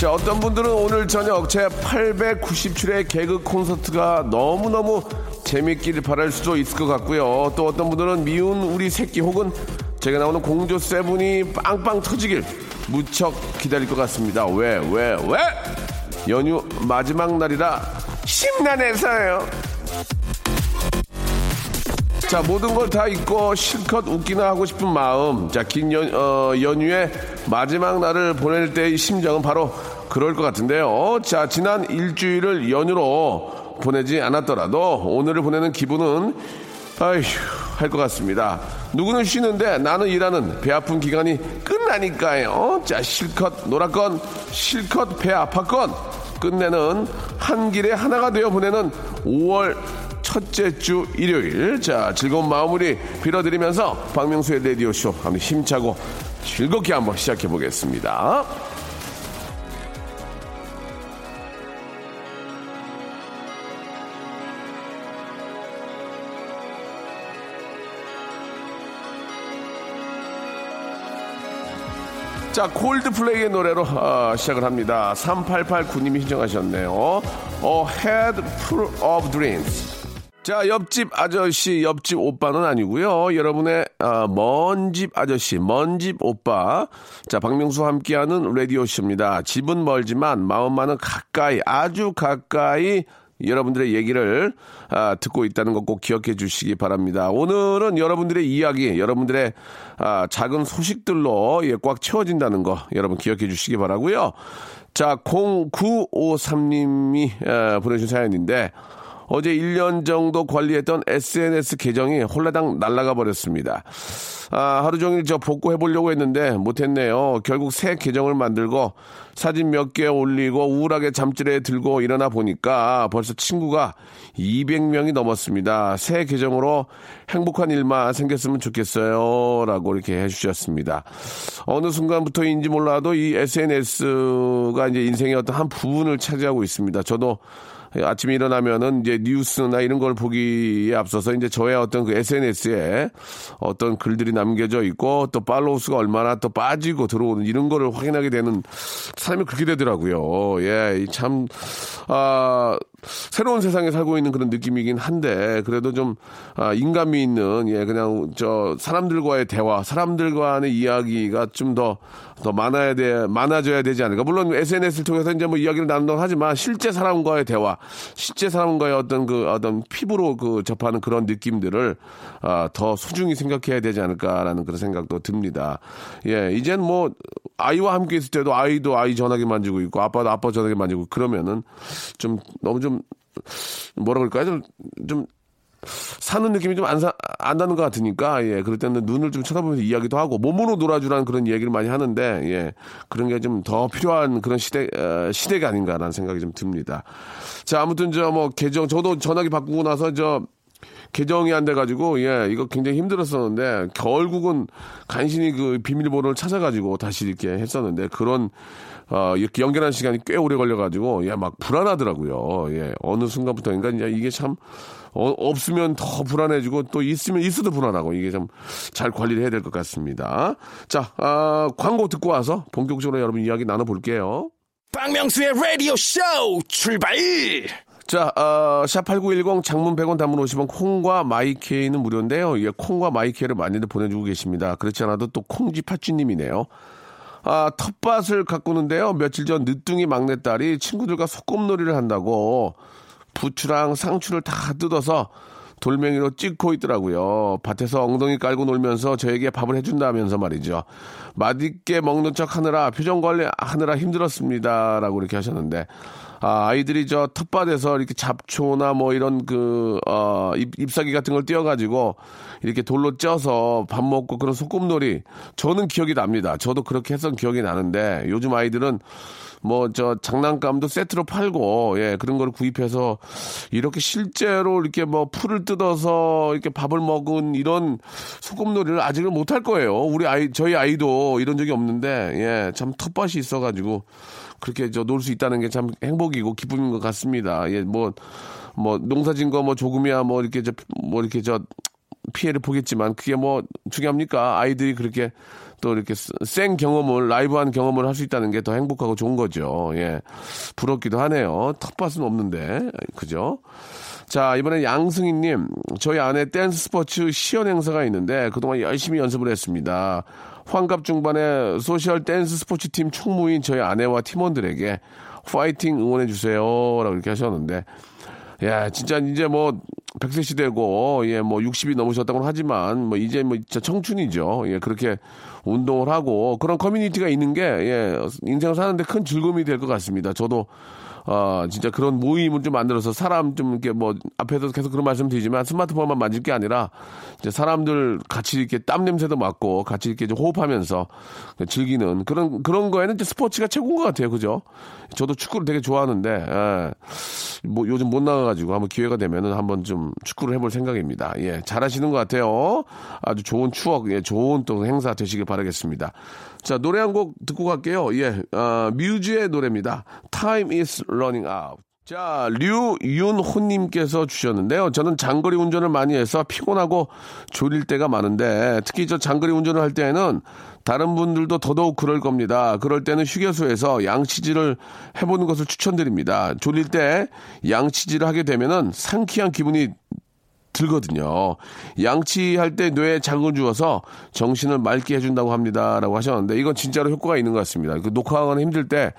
자, 어떤 분들은 오늘 저녁 제 897회 개그 콘서트가 너무너무 재밌기를 바랄 수도 있을 것 같고요. 또 어떤 분들은 미운 우리 새끼 혹은 제가 나오는 공조 세븐이 빵빵 터지길 무척 기다릴 것 같습니다. 왜, 왜, 왜? 연휴 마지막 날이라 심란해서요. 자, 모든 걸 다 잊고 실컷 웃기나 하고 싶은 마음. 자, 긴 연, 어, 연휴의 마지막 날을 보낼 때의 심정은 바로 그럴 것 같은데요. 자, 지난 일주일을 연휴로 보내지 않았더라도 오늘을 보내는 기분은 아휴, 할 것 같습니다. 누구는 쉬는데 나는 일하는 배 아픈 기간이 끝나니까요. 자, 실컷 놀았건, 실컷 배 아팠건, 끝내는 한 길에 하나가 되어 보내는 5월 첫째 주 일요일. 자, 즐거운 마무리 빌어드리면서 박명수의 라디오쇼 한번 힘차고 즐겁게 한번 시작해 보겠습니다. 자, 콜드플레이의 노래로 어, 시작을 합니다. 3889님이 신청하셨네요. A Head Full of Dreams. 자, 옆집 아저씨, 옆집 오빠는 아니고요. 여러분의 어, 먼집 아저씨, 먼집 오빠. 자, 박명수와 함께하는 라디오 쇼입니다. 집은 멀지만 마음만은 가까이, 아주 가까이 여러분들의 얘기를 아, 듣고 있다는 것 꼭 기억해 주시기 바랍니다. 오늘은 여러분들의 이야기, 여러분들의 아, 작은 소식들로 예, 꽉 채워진다는 거 여러분 기억해 주시기 바라고요. 자, 0953님이 아, 보내주신 사연인데 어제 1년 정도 관리했던 SNS 계정이 홀라당 날아가 버렸습니다. 아, 하루 종일 저 복구해 보려고 했는데 못했네요. 결국 새 계정을 만들고 사진 몇 개 올리고 우울하게 잠질에 들고 일어나 보니까 벌써 친구가 200명이 넘었습니다. 새 계정으로 행복한 일만 생겼으면 좋겠어요. 라고 이렇게 해주셨습니다. 어느 순간부터인지 몰라도 이 SNS가 이제 인생의 어떤 한 부분을 차지하고 있습니다. 저도 아침에 일어나면은 이제 뉴스나 이런 걸 보기에 앞서서 이제 저의 어떤 그 SNS에 어떤 글들이 남겨져 있고 또 팔로우 수가 얼마나 또 빠지고 들어오는 이런 거를 확인하게 되는 삶이 그렇게 되더라고요. 예, 참, 아, 새로운 세상에 살고 있는 그런 느낌이긴 한데 그래도 좀 아, 인간미 있는 예 그냥 저 사람들과의 대화 사람들과의 이야기가 좀 더더 많아야 돼 많아져야 되지 않을까 물론 SNS를 통해서 이제 뭐 이야기를 나눈다고 하지만 실제 사람과의 대화 실제 사람과의 어떤 그 어떤 피부로 그 접하는 그런 느낌들을 아, 더 소중히 생각해야 되지 않을까라는 그런 생각도 듭니다 예 이젠 뭐 아이와 함께 있을 때도 아이도 아이 전화기 만지고 있고 아빠도 아빠 전화기 만지고 그러면은 좀 너무 좀 뭐라 그럴까요? 좀, 좀 사는 느낌이 좀안 사, 안 나는 것 같으니까, 예, 그럴 때는 눈을 좀 쳐다보면서 이야기도 하고, 몸으로 놀아주라는 그런 얘기를 많이 하는데, 예, 그런 게 좀 더 필요한 그런 시대, 어, 시대가 아닌가라는 생각이 좀 듭니다. 자, 아무튼 저 뭐, 계정, 저도 전화기 바꾸고 나서 저, 계정이 안 돼가지고, 예, 이거 굉장히 힘들었었는데, 결국은 간신히 그 비밀번호를 찾아가지고 다시 이렇게 했었는데, 그런, 어, 이렇게 연결하는 시간이 꽤 오래 걸려가지고, 예, 막 불안하더라고요. 예, 어느 순간부터인가, 이제 이게 참, 어, 없으면 더 불안해지고, 또 있으면 있어도 불안하고, 이게 좀잘 관리를 해야 될 것 같습니다. 자, 아, 광고 듣고 와서 본격적으로 여러분 이야기 나눠볼게요. 박명수의 라디오 쇼 출발! 자, 어, 샵8910 장문 100원 단문 50원 콩과 마이케이는 무료인데요. 예, 콩과 마이케이를 많이들 보내주고 계십니다. 그렇지 않아도 또 콩지 팥쥐님이네요. 아, 텃밭을 가꾸는데요. 며칠 전 늦둥이 막내딸이 친구들과 소꿉놀이를 한다고 부추랑 상추를 다 뜯어서 돌멩이로 찍고 있더라고요. 밭에서 엉덩이 깔고 놀면서 저에게 밥을 해준다면서 말이죠. 맛있게 먹는 척 하느라 표정 관리 하느라 힘들었습니다. 라고 이렇게 하셨는데, 아, 아이들이 저 텃밭에서 이렇게 잡초나 뭐 이런 그, 어, 잎, 잎사귀 같은 걸 띄어가지고 이렇게 돌로 쪄서 밥 먹고 그런 소꿉놀이. 저는 기억이 납니다. 저도 그렇게 했던 기억이 나는데 요즘 아이들은 뭐 저 장난감도 세트로 팔고 예 그런 걸 구입해서 이렇게 실제로 이렇게 뭐 풀을 뜯어서 이렇게 밥을 먹은 이런 소꿉놀이를 아직은 못 할 거예요. 우리 아이 저희 아이도 이런 적이 없는데 예 참 텃밭이 있어가지고 그렇게 저 놀 수 있다는 게 참 행복이고 기쁨인 것 같습니다. 예 뭐 뭐 농사진 거 뭐 조금이야 뭐 이렇게 저 뭐 이렇게 저 피해를 보겠지만 그게 뭐 중요합니까? 아이들이 그렇게 또 이렇게 생 경험을 live한 경험을 할 수 있다는 게 더 행복하고 좋은 거죠. 예. 부럽기도 하네요. 텃밭은 없는데. 그죠? 자, 이번에 양승희님, 저희 아내 댄스 스포츠 시연 행사가 있는데 그동안 열심히 연습을 했습니다. 환갑 중반에 소셜 댄스 스포츠 팀 총무인 저희 아내와 팀원들에게 파이팅 응원해 주세요. 라고 이렇게 하셨는데, 야, 진짜 이제 뭐 100세 시대고 예, 뭐 60이 넘으셨다고 하지만 뭐 이제 뭐 진짜 청춘이죠. 예, 그렇게 운동을 하고 그런 커뮤니티가 있는 게 예, 인생을 사는데 큰 즐거움이 될 것 같습니다. 저도 어, 진짜 그런 모임을 좀 만들어서 사람 좀 이렇게 뭐 앞에서 계속 그런 말씀 드리지만 스마트폰만 만질 게 아니라 이제 사람들 같이 이렇게 땀 냄새도 맡고 같이 이렇게 좀 호흡하면서 즐기는 그런 그런 거에는 이제 스포츠가 최고인 것 같아요. 그죠? 저도 축구를 되게 좋아하는데 예. 뭐 요즘 못 나가가지고 한번 기회가 되면은 한번 좀 축구를 해볼 생각입니다. 예, 잘하시는 것 같아요. 아주 좋은 추억, 예, 좋은 또 행사 되시길 바라겠습니다. 자, 노래 한 곡 듣고 갈게요. 예, 어, 뮤즈의 노래입니다. Time is running out. 자, 류윤호님께서 주셨는데요. 저는 장거리 운전을 많이 해서 피곤하고 졸릴 때가 많은데 특히 저 장거리 운전을 할 때에는 다른 분들도 더더욱 그럴 겁니다. 그럴 때는 휴게소에서 양치질을 해보는 것을 추천드립니다. 졸릴 때 양치질을 하게 되면은 상쾌한 기분이 들거든요. 양치할 때 뇌에 자극을 주어서 정신을 맑게 해준다고 합니다. 라고 하셨는데 이건 진짜로 효과가 있는 것 같습니다. 그 녹화하거나 힘들 때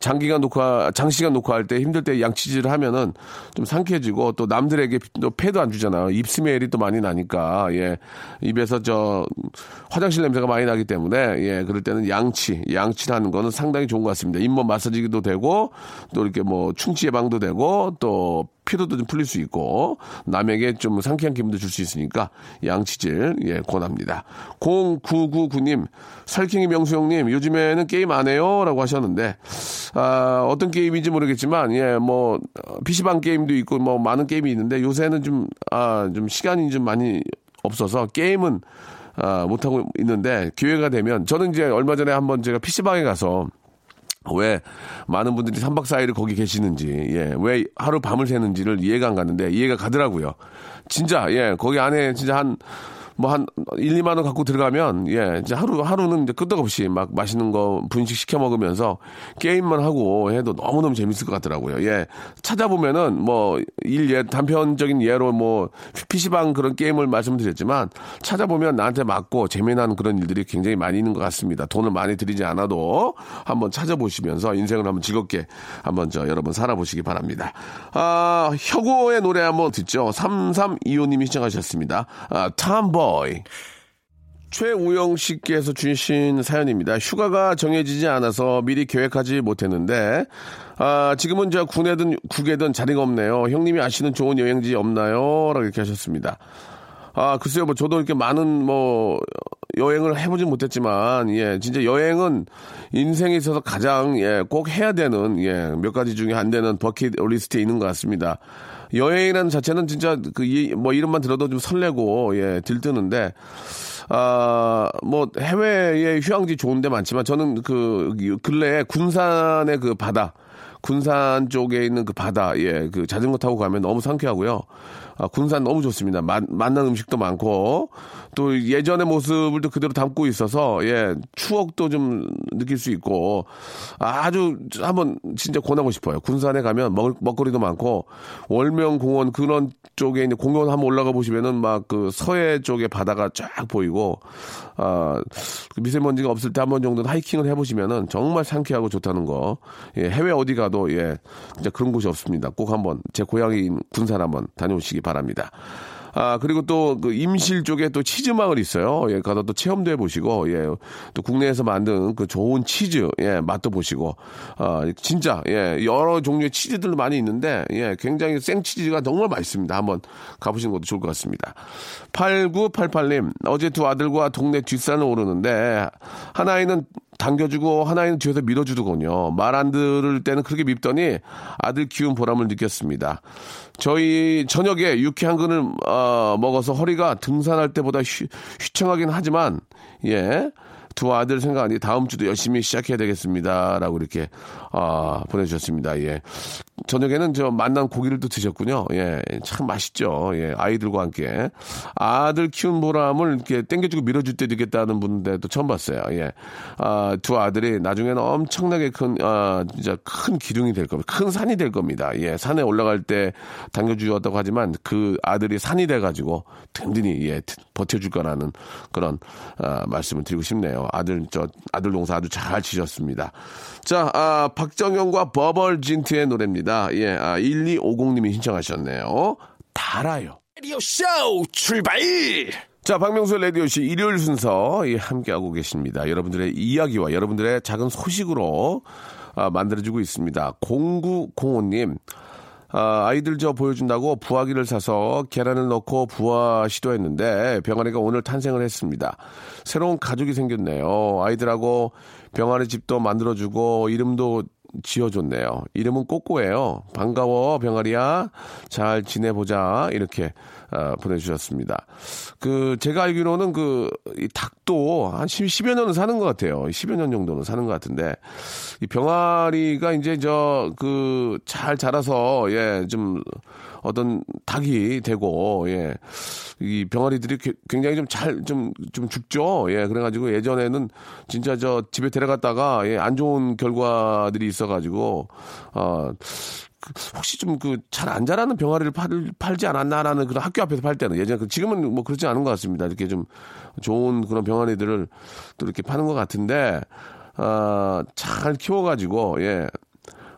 장기간 녹화, 장시간 녹화할 때 힘들 때 양치질을 하면은 좀 상쾌해지고 또 남들에게 또 폐도 안 주잖아요. 입스멜이 또 많이 나니까, 예. 입에서 저 화장실 냄새가 많이 나기 때문에, 예. 그럴 때는 양치, 양치를 하는 거는 상당히 좋은 것 같습니다. 잇몸 마사지도 되고 또 이렇게 뭐 충치 예방도 되고 또 피로도 좀 풀릴 수 있고 남에게 좀 상쾌한 기분도 줄 수 있으니까 양치질 예 권합니다. 0999님 설킹이 명수형님 요즘에는 게임 안 해요라고 하셨는데 아 어떤 게임인지 모르겠지만 예 뭐 PC방 게임도 있고 뭐 많은 게임이 있는데 요새는 좀 아 좀 시간이 좀 많이 없어서 게임은 아, 못하고 있는데 기회가 되면 저는 이제 얼마 전에 한번 제가 PC방에 가서 왜 많은 분들이 3박 4일을 거기 계시는지, 예, 왜 하루 밤을 새는지를 이해가 안 가는데 이해가 가더라고요. 진짜, 예, 거기 안에 진짜 한, 뭐 한 1, 2만 원 갖고 들어가면 예, 이제 하루 하루는 이제 끄떡없이 막 맛있는 거 분식 시켜 먹으면서 게임만 하고 해도 너무너무 재밌을 것 같더라고요. 예. 찾아보면은 뭐 일 예 단편적인 예로 뭐 PC방 그런 게임을 말씀드렸지만 찾아보면 나한테 맞고 재미난 그런 일들이 굉장히 많이 있는 것 같습니다. 돈을 많이 들이지 않아도 한번 찾아보시면서 인생을 한번 즐겁게 한번 저 여러분 살아보시기 바랍니다. 아, 혁오의 노래 한번 듣죠. 3325님이 시청하셨습니다. 아, 탐보 보이. 최우영 씨께서 주신 사연입니다. 휴가가 정해지지 않아서 미리 계획하지 못했는데, 아, 지금은 저 국내든 국외든 자리가 없네요. 형님이 아시는 좋은 여행지 없나요? 라고 이렇게 하셨습니다. 아, 글쎄요, 뭐, 저도 이렇게 많은, 뭐, 여행을 해보진 못했지만, 예, 진짜 여행은 인생에 있어서 가장, 예, 꼭 해야 되는, 예, 몇 가지 중에 안 되는 버킷 리스트에 있는 것 같습니다. 여행이라는 자체는 진짜 그, 뭐, 이름만 들어도 좀 설레고, 예, 들뜨는데, 아, 뭐, 해외의 휴양지 좋은 데 많지만 저는 그, 근래에 군산의 그 바다, 군산 쪽에 있는 그 바다, 예, 그 자전거 타고 가면 너무 상쾌하고요. 아, 군산 너무 좋습니다. 맛, 맛난 음식도 많고, 또 예전의 모습을 또 그대로 담고 있어서, 예, 추억도 좀 느낄 수 있고, 아주 한번 진짜 권하고 싶어요. 군산에 가면 먹을, 먹거리도 많고, 월명공원 그런 쪽에 있는 공원 한번 올라가 보시면은 막 그 서해 쪽에 바다가 쫙 보이고, 아, 그 미세먼지가 없을 때 한 번 정도는 하이킹을 해보시면은 정말 상쾌하고 좋다는 거. 예, 해외 어디 가도 예, 진짜 그런 곳이 없습니다. 꼭 한번 제 고향인 군산 한번 다녀오시기 바랍니다. 아, 그리고 또, 그, 임실 쪽에 또 치즈 마을 있어요. 예, 가서 또 체험도 해보시고, 예, 또 국내에서 만든 그 좋은 치즈, 예, 맛도 보시고, 아, 진짜, 예, 여러 종류의 치즈들도 많이 있는데, 예, 굉장히 생치즈가 정말 맛있습니다. 한번 가보시는 것도 좋을 것 같습니다. 8988님, 어제 두 아들과 동네 뒷산을 오르는데, 하나이는 당겨주고 하나이는 뒤에서 밀어주더군요. 말 안 들을 때는 그렇게 밉더니 아들 키운 보람을 느꼈습니다. 저희 저녁에 육회 한 근을 어, 먹어서 허리가 등산할 때보다 휘, 휘청하긴 하지만 예. 두 아들 생각하니 다음 주도 열심히 시작해야 되겠습니다. 라고 이렇게, 아, 보내주셨습니다. 예. 저녁에는 저 만난 고기를 또 드셨군요. 예. 참 맛있죠. 예. 아이들과 함께. 아들 키운 보람을 이렇게 땡겨주고 밀어줄 때 되겠다는 분들도 처음 봤어요. 예. 아, 두 아들이 나중에는 엄청나게 큰, 아, 진짜 큰 기둥이 될 겁니다. 큰 산이 될 겁니다. 예. 산에 올라갈 때 당겨주었다고 하지만 그 아들이 산이 돼가지고 든든히, 예, 버텨줄 거라는 그런, 아, 말씀을 드리고 싶네요. 아들, 저, 아들 농사 아주 잘 지셨습니다. 자, 아, 박정현과 버벌진트의 노래입 니다. 예, 아, 1250님이 신청하셨네요. 달아요. 라디오 쇼 출발! 자, 박명수의 라디오 씨 일요일 순서, 예, 함께하고 계십니다. 여러분들의 이야기와 여러분들의 작은 소식으로, 아, 만들어지고 있습니다. 0905님, 아, 아이들 저 보여준다고 부화기를 사서 계란을 넣고 부화 시도했는데 병아리가 오늘 탄생을 했습니다. 새로운 가족이 생겼네요. 아이들하고 병아리 집도 만들어주고 이름도 지어줬네요. 이름은 꼬꼬예요. 반가워 병아리야. 잘 지내보자. 이렇게 아, 보내주셨습니다. 그 제가 알기로는 그 이 닭도 한 10, 10 여 년은 사는 것 같아요. 10여 년 정도는 사는 것 같은데 이 병아리가 이제 저 그 잘 자라서 예 좀 어떤 닭이 되고 예 이 병아리들이 게- 굉장히 좀 잘 좀 좀 죽죠. 예 그래 가지고 예전에는 진짜 저 집에 데려갔다가 예, 안 좋은 결과들이 있어 가지고 어. 그 혹시 좀 그 잘 안 자라는 병아리를 팔, 팔지 않았나라는 그런 학교 앞에서 팔 때는 예전에 그- 지금은 뭐 그렇지 않은 것 같습니다. 이렇게 좀 좋은 그런 병아리들을 또 이렇게 파는 것 같은데 어, 잘 키워가지고 예.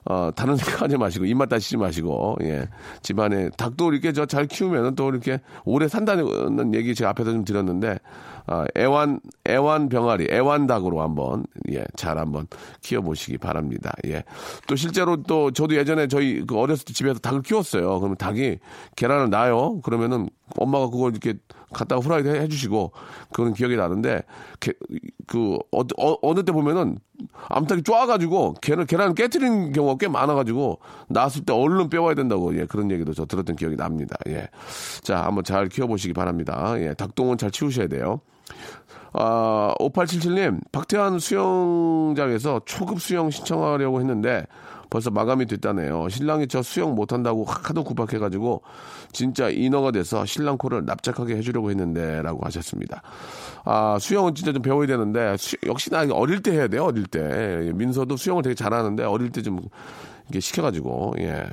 어, 다른 생각하지 마시고, 입맛 다시지 마시고, 예. 집안에 닭도 이렇게 저 잘 키우면은 또 이렇게 오래 산다는 얘기 제가 앞에서 좀 드렸는데, 아, 애완, 애완 병아리, 애완 닭으로 한번, 예, 잘 한번 키워 보시기 바랍니다. 예. 또 실제로 또 저도 예전에 저희 그 어렸을 때 집에서 닭을 키웠어요. 그러면 닭이 계란을 낳아요. 그러면은 엄마가 그걸 이렇게 갖다가 후라이드 해, 해주시고, 그런 기억이 나는데, 게- 그, 어, 어, 느때 보면은 암탉이 쪼아가지고 계란, 계란을 깨뜨리는 경우가 꽤 많아가지고, 나왔을 때 얼른 빼와야 된다고, 예, 그런 얘기도 저 들었던 기억이 납니다. 예. 자, 한번 잘 키워보시기 바랍니다. 예, 닭똥은 잘 치우셔야 돼요. 아, 5877님, 박태환 수영장에서 초급 수영 신청하려고 했는데 벌써 마감이 됐다네요. 신랑이 저 수영 못한다고 하도 구박해가지고 진짜 인어가 돼서 신랑 코를 납작하게 해주려고 했는데 라고 하셨습니다. 아, 수영은 진짜 좀 배워야 되는데 수- 역시나 어릴 때 해야 돼요, 어릴 때. 예, 민서도 수영을 되게 잘하는데 어릴 때 좀 이게 시켜가지고, 예.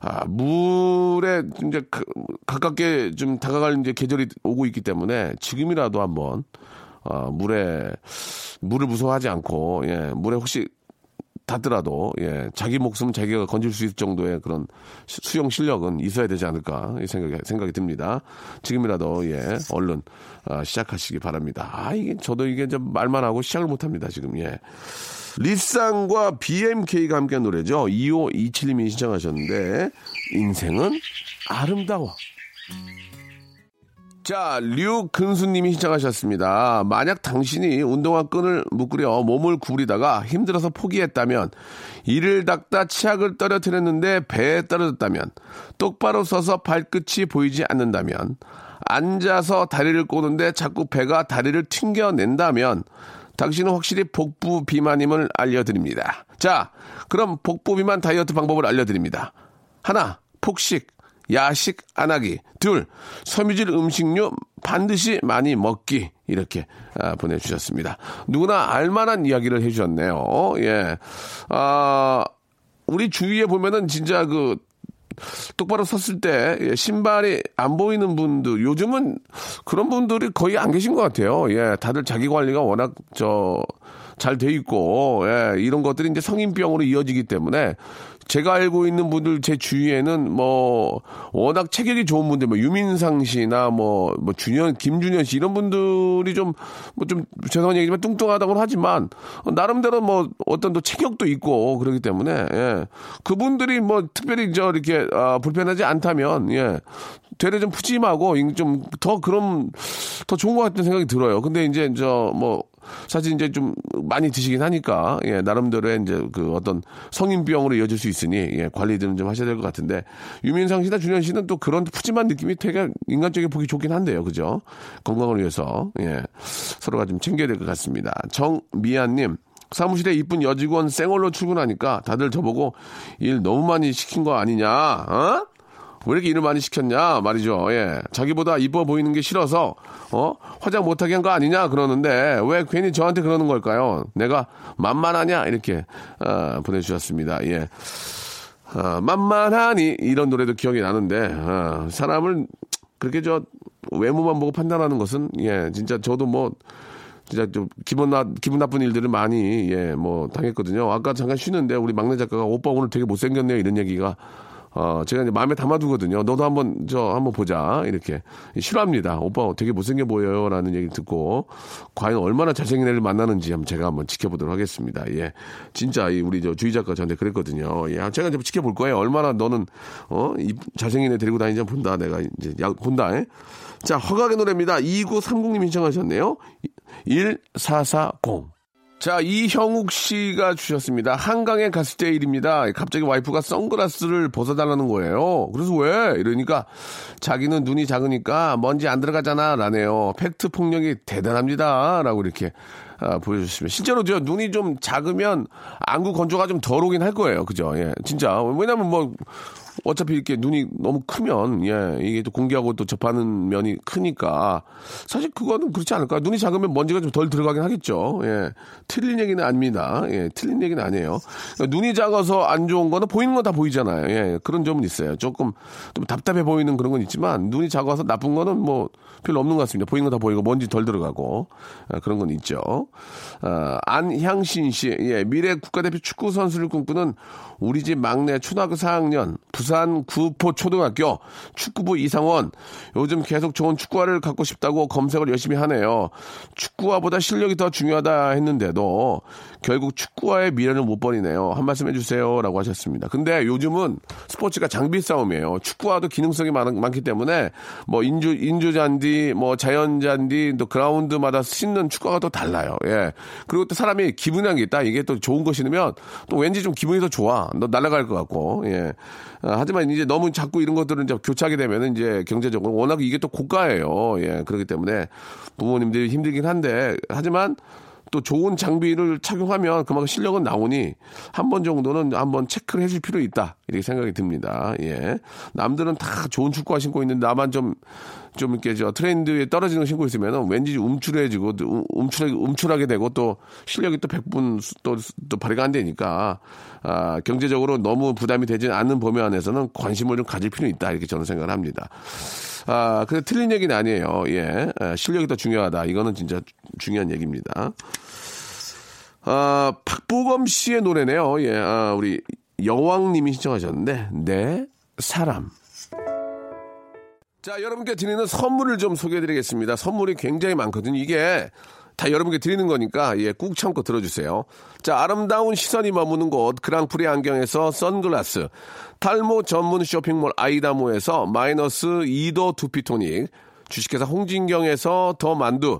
아, 물에 이제 가- 가깝게 좀 다가갈 이제 계절이 오고 있기 때문에 지금이라도 한번 어, 물에 물을 무서워하지 않고 예, 물에 혹시 닿더라도 예, 자기 목숨 자기가 건질 수 있을 정도의 그런 시- 수영 실력은 있어야 되지 않을까 이 생각이 생각이 듭니다. 지금이라도 예, 얼른 아, 시작하시기 바랍니다. 아 이게 저도 이게 좀 말만 하고 시작을 못 합니다 지금 예. 리쌍과 BMK가 함께한 노래죠. 2527님이 신청하셨는데 인생은 아름다워. 자, 류근수님이 신청하셨습니다. 만약 당신이 운동화 끈을 묶으려 몸을 구부리다가 힘들어서 포기했다면, 이를 닦다 치약을 떨어뜨렸는데 배에 떨어졌다면, 똑바로 서서 발끝이 보이지 않는다면, 앉아서 다리를 꼬는데 자꾸 배가 다리를 튕겨낸다면, 당신은 확실히 복부 비만임을 알려드립니다. 자, 그럼 복부 비만 다이어트 방법을 알려드립니다. 하나, 폭식, 야식 안 하기. 둘, 섬유질 음식료 반드시 많이 먹기. 이렇게 아, 보내주셨습니다. 누구나 알만한 이야기를 해주셨네요. 예. 아, 우리 주위에 보면은 진짜 그 똑바로 섰을 때 예, 신발이 안 보이는 분들 요즘은 그런 분들이 거의 안 계신 것 같아요. 예, 다들 자기 관리가 워낙 저 잘 돼 있고 예, 이런 것들이 이제 성인병으로 이어지기 때문에 제가 알고 있는 분들 제 주위에는 뭐 워낙 체격이 좋은 분들 뭐 유민상 씨나 뭐 뭐 준현 김준현 씨 이런 분들이 좀 뭐 좀 죄송한 얘기지만 뚱뚱하다고는 하지만 나름대로 뭐 어떤 또 체격도 있고 그렇기 때문에 예. 그분들이 뭐 특별히 저 이렇게 아, 불편하지 않다면 예. 되레 좀 푸짐하고 좀 더 그런 더 좋은 것 같은 생각이 들어요. 근데 이제 저 뭐 사실 이제 좀 많이 드시긴 하니까 예, 나름대로의 이제 그 어떤 성인병으로 이어질 수 있으니 예, 관리들은 좀 하셔야 될 것 같은데 유민상 씨나 준현 씨는 또 그런 푸짐한 느낌이 되게 인간적인 보기 좋긴 한데요, 그죠? 건강을 위해서 예, 서로가 좀 챙겨야 될 것 같습니다. 정미아님. 사무실에 이쁜 여직원 생얼로 출근하니까 다들 저보고 일 너무 많이 시킨 거 아니냐, 어? 왜 이렇게 일을 많이 시켰냐 말이죠. 예. 자기보다 이뻐 보이는 게 싫어서 어 화장 못하게 한 거 아니냐 그러는데 왜 괜히 저한테 그러는 걸까요? 내가 만만하냐 이렇게 어, 보내주셨습니다. 예. 어, 만만하니 이런 노래도 기억이 나는데 어, 사람을 그렇게 저 외모만 보고 판단하는 것은 예 진짜 저도 뭐 진짜 좀 기분 나 기분 나쁜 일들을 많이 예 뭐 당했거든요. 아까 잠깐 쉬는데 우리 막내 작가가 오빠 오늘 되게 못생겼네요 이런 얘기가 어, 제가 이제 마음에 담아두거든요. 너도 한번, 저, 한번 보자. 이렇게. 싫어합니다. 오빠 되게 못생겨 보여요. 라는 얘기 듣고, 과연 얼마나 잘생긴 애를 만나는지 한번 제가 한번 지켜보도록 하겠습니다. 예. 진짜, 이 우리 저 주희 작가 저한테 그랬거든요. 예. 제가 이제 지켜볼 거예요. 얼마나 너는, 어, 이 잘생긴 애 데리고 다니지 본다. 내가 이제, 야, 본다. 예? 자, 허각의 노래입니다. 2930님 신청하셨네요. 1440. 자, 이형욱 씨가 주셨습니다. 한강에 갔을 때 일입니다. 갑자기 와이프가 선글라스를 벗어달라는 거예요. 그래서 왜? 이러니까 자기는 눈이 작으니까 먼지 안 들어가잖아. 라네요. 팩트 폭력이 대단합니다. 라고 이렇게 아, 보여주시면. 실제로 저 눈이 좀 작으면 안구 건조가 좀 덜 오긴 할 거예요. 그죠? 예. 진짜. 왜냐면 뭐, 어차피 이렇게 눈이 너무 크면 예 이게 또 공기하고 또 접하는 면이 크니까. 사실 그거는 그렇지 않을까 눈이 작으면 먼지가 좀 덜 들어가긴 하겠죠. 예. 틀린 얘기는 아닙니다. 예 틀린 얘기는 아니에요. 그러니까 눈이 작아서 안 좋은 거는 보이는 건 다 보이잖아요. 예 그런 점은 있어요. 조금 좀 답답해 보이는 그런 건 있지만 눈이 작아서 나쁜 거는 뭐 별로 없는 것 같습니다. 보이는 거다 보이고 먼지 덜 들어가고 아, 그런 건 있죠. 아, 안향신 씨 예, 미래 국가대표 축구 선수를 꿈꾸는 우리 집 막내 초등학교 4학년 부산 구포 초등학교 축구부 이상원 요즘 계속 좋은 축구화를 갖고 싶다고 검색을 열심히 하네요. 축구화보다 실력이 더 중요하다 했는데도 결국 축구화의 미래를 못 버리네요. 한 말씀 해주세요 라고 하셨습니다. 근데 요즘은 스포츠가 장비 싸움이에요. 축구화도 기능성이 많, 많기 때문에 뭐 인조 인조 잔디, 뭐 자연 잔디, 또 그라운드마다 신는 축구화가 또 달라요. 예. 그리고 또 사람이 기분이 한게 있다. 이게 또 좋은 거 신으면 또 왠지 좀 기분이 더 좋아. 너 날아갈 것 같고. 예. 아, 하지만 이제 너무 자꾸 이런 것들은 이제 교차하게 되면 이제 경제적으로 워낙 이게 또 고가예요. 예. 그렇기 때문에 부모님들이 힘들긴 한데 하지만 또 좋은 장비를 착용하면 그만큼 실력은 나오니 한 번 정도는 한번 체크를 해줄 필요 있다 이렇게 생각이 듭니다. 예, 남들은 다 좋은 축구화 신고 있는데 나만 좀 좀 이렇게 저 트렌드에 떨어지는 거 신고 있으면 왠지 움츠러지고 움츠러 움츠하게 되고 또 실력이 또 백분 또, 또 발휘가 안 되니까 아, 경제적으로 너무 부담이 되지 않는 범위 안에서는 관심을 좀 가질 필요 있다 이렇게 저는 생각을 합니다. 아, 근데 틀린 얘기는 아니에요. 예. 실력이 더 중요하다. 이거는 진짜 중요한 얘기입니다. 아, 박보검 씨의 노래네요. 예. 아, 우리 여왕님이 신청하셨는데, 내 사람. 자, 여러분께 드리는 선물을 좀 소개해 드리겠습니다. 선물이 굉장히 많거든요. 이게 다 여러분께 드리는 거니까, 예, 꾹 참고 들어주세요. 자, 아름다운 시선이 머무는 곳, 그랑프리 안경에서 선글라스, 탈모 전문 쇼핑몰 아이다모에서 마이너스 2도 두피토닉, 주식회사 홍진경에서 더 만두,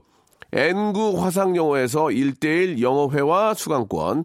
N구 화상영어에서 1대1 영어회화 수강권,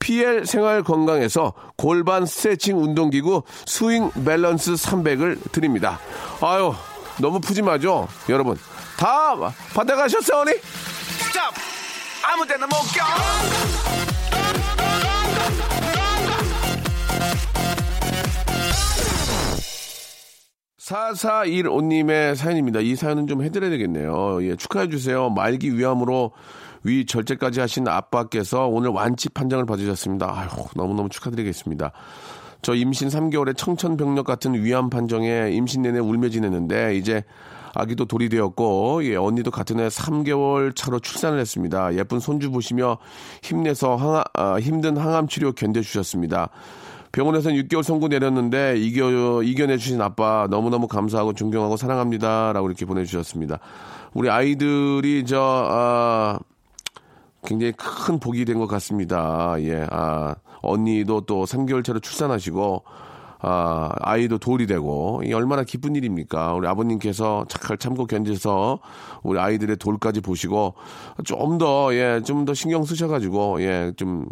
PL 생활 건강에서 골반 스트레칭 운동기구 스윙 밸런스 300을 드립니다. 아유, 너무 푸짐하죠? 여러분, 다 받아가셨어요, 언니? 스탑! 아무 데나 못 껴! 4415님의 사연입니다. 이 사연은 좀 해드려야 되겠네요. 예, 축하해주세요. 말기 위암으로 위 절제까지 하신 아빠께서 오늘 완치 판정을 받으셨습니다. 아휴, 너무너무 축하드리겠습니다. 저 임신 3개월에 청천벽력 같은 위암 판정에 임신 내내 울며 지냈는데 이제 아기도 돌이 되었고 예, 언니도 같은 해 3개월 차로 출산을 했습니다. 예쁜 손주 보시며 힘내서 항아, 아, 힘든 항암 치료 견뎌주셨습니다. 병원에서는 6개월 선고 내렸는데 이겨 이겨내 주신 아빠 너무너무 감사하고 존경하고 사랑합니다 라고 이렇게 보내주셨습니다. 우리 아이들이 저 아, 굉장히 큰 복이 된 것 같습니다. 예, 아, 언니도 또 3개월 차로 출산하시고, 아, 아이도 돌이 되고, 이 얼마나 기쁜 일입니까? 우리 아버님께서 잘 참고 견뎌서 우리 아이들의 돌까지 보시고, 좀 더, 예, 좀 더 신경 쓰셔가지고, 예, 좀,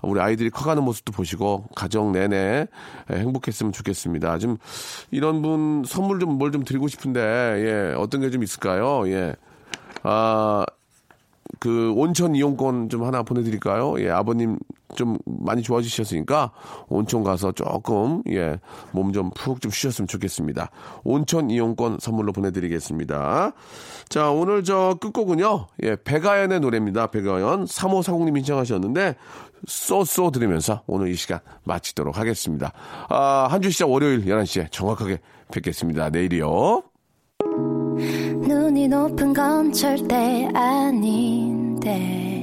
우리 아이들이 커가는 모습도 보시고 가정 내내 행복했으면 좋겠습니다. 좀 이런 분 선물 좀 뭘좀 드리고 싶은데 예 어떤 게 좀 있을까요? 예. 아, 그 온천 이용권 좀 하나 보내드릴까요? 예, 아버님 좀 많이 좋아지셨으니까 온천 가서 조금 예, 몸 좀 푹 좀 쉬셨으면 좋겠습니다. 온천 이용권 선물로 보내드리겠습니다. 자, 오늘 저 끝곡은요, 예, 백아연의 노래입니다. 백아연 3540님이 신청하셨는데 쏘쏘 들으면서 오늘 이 시간 마치도록 하겠습니다. 아, 한 주 시작 월요일 11시에 정확하게 뵙겠습니다. 내일이요. 눈이 높은 건 절대 아닌데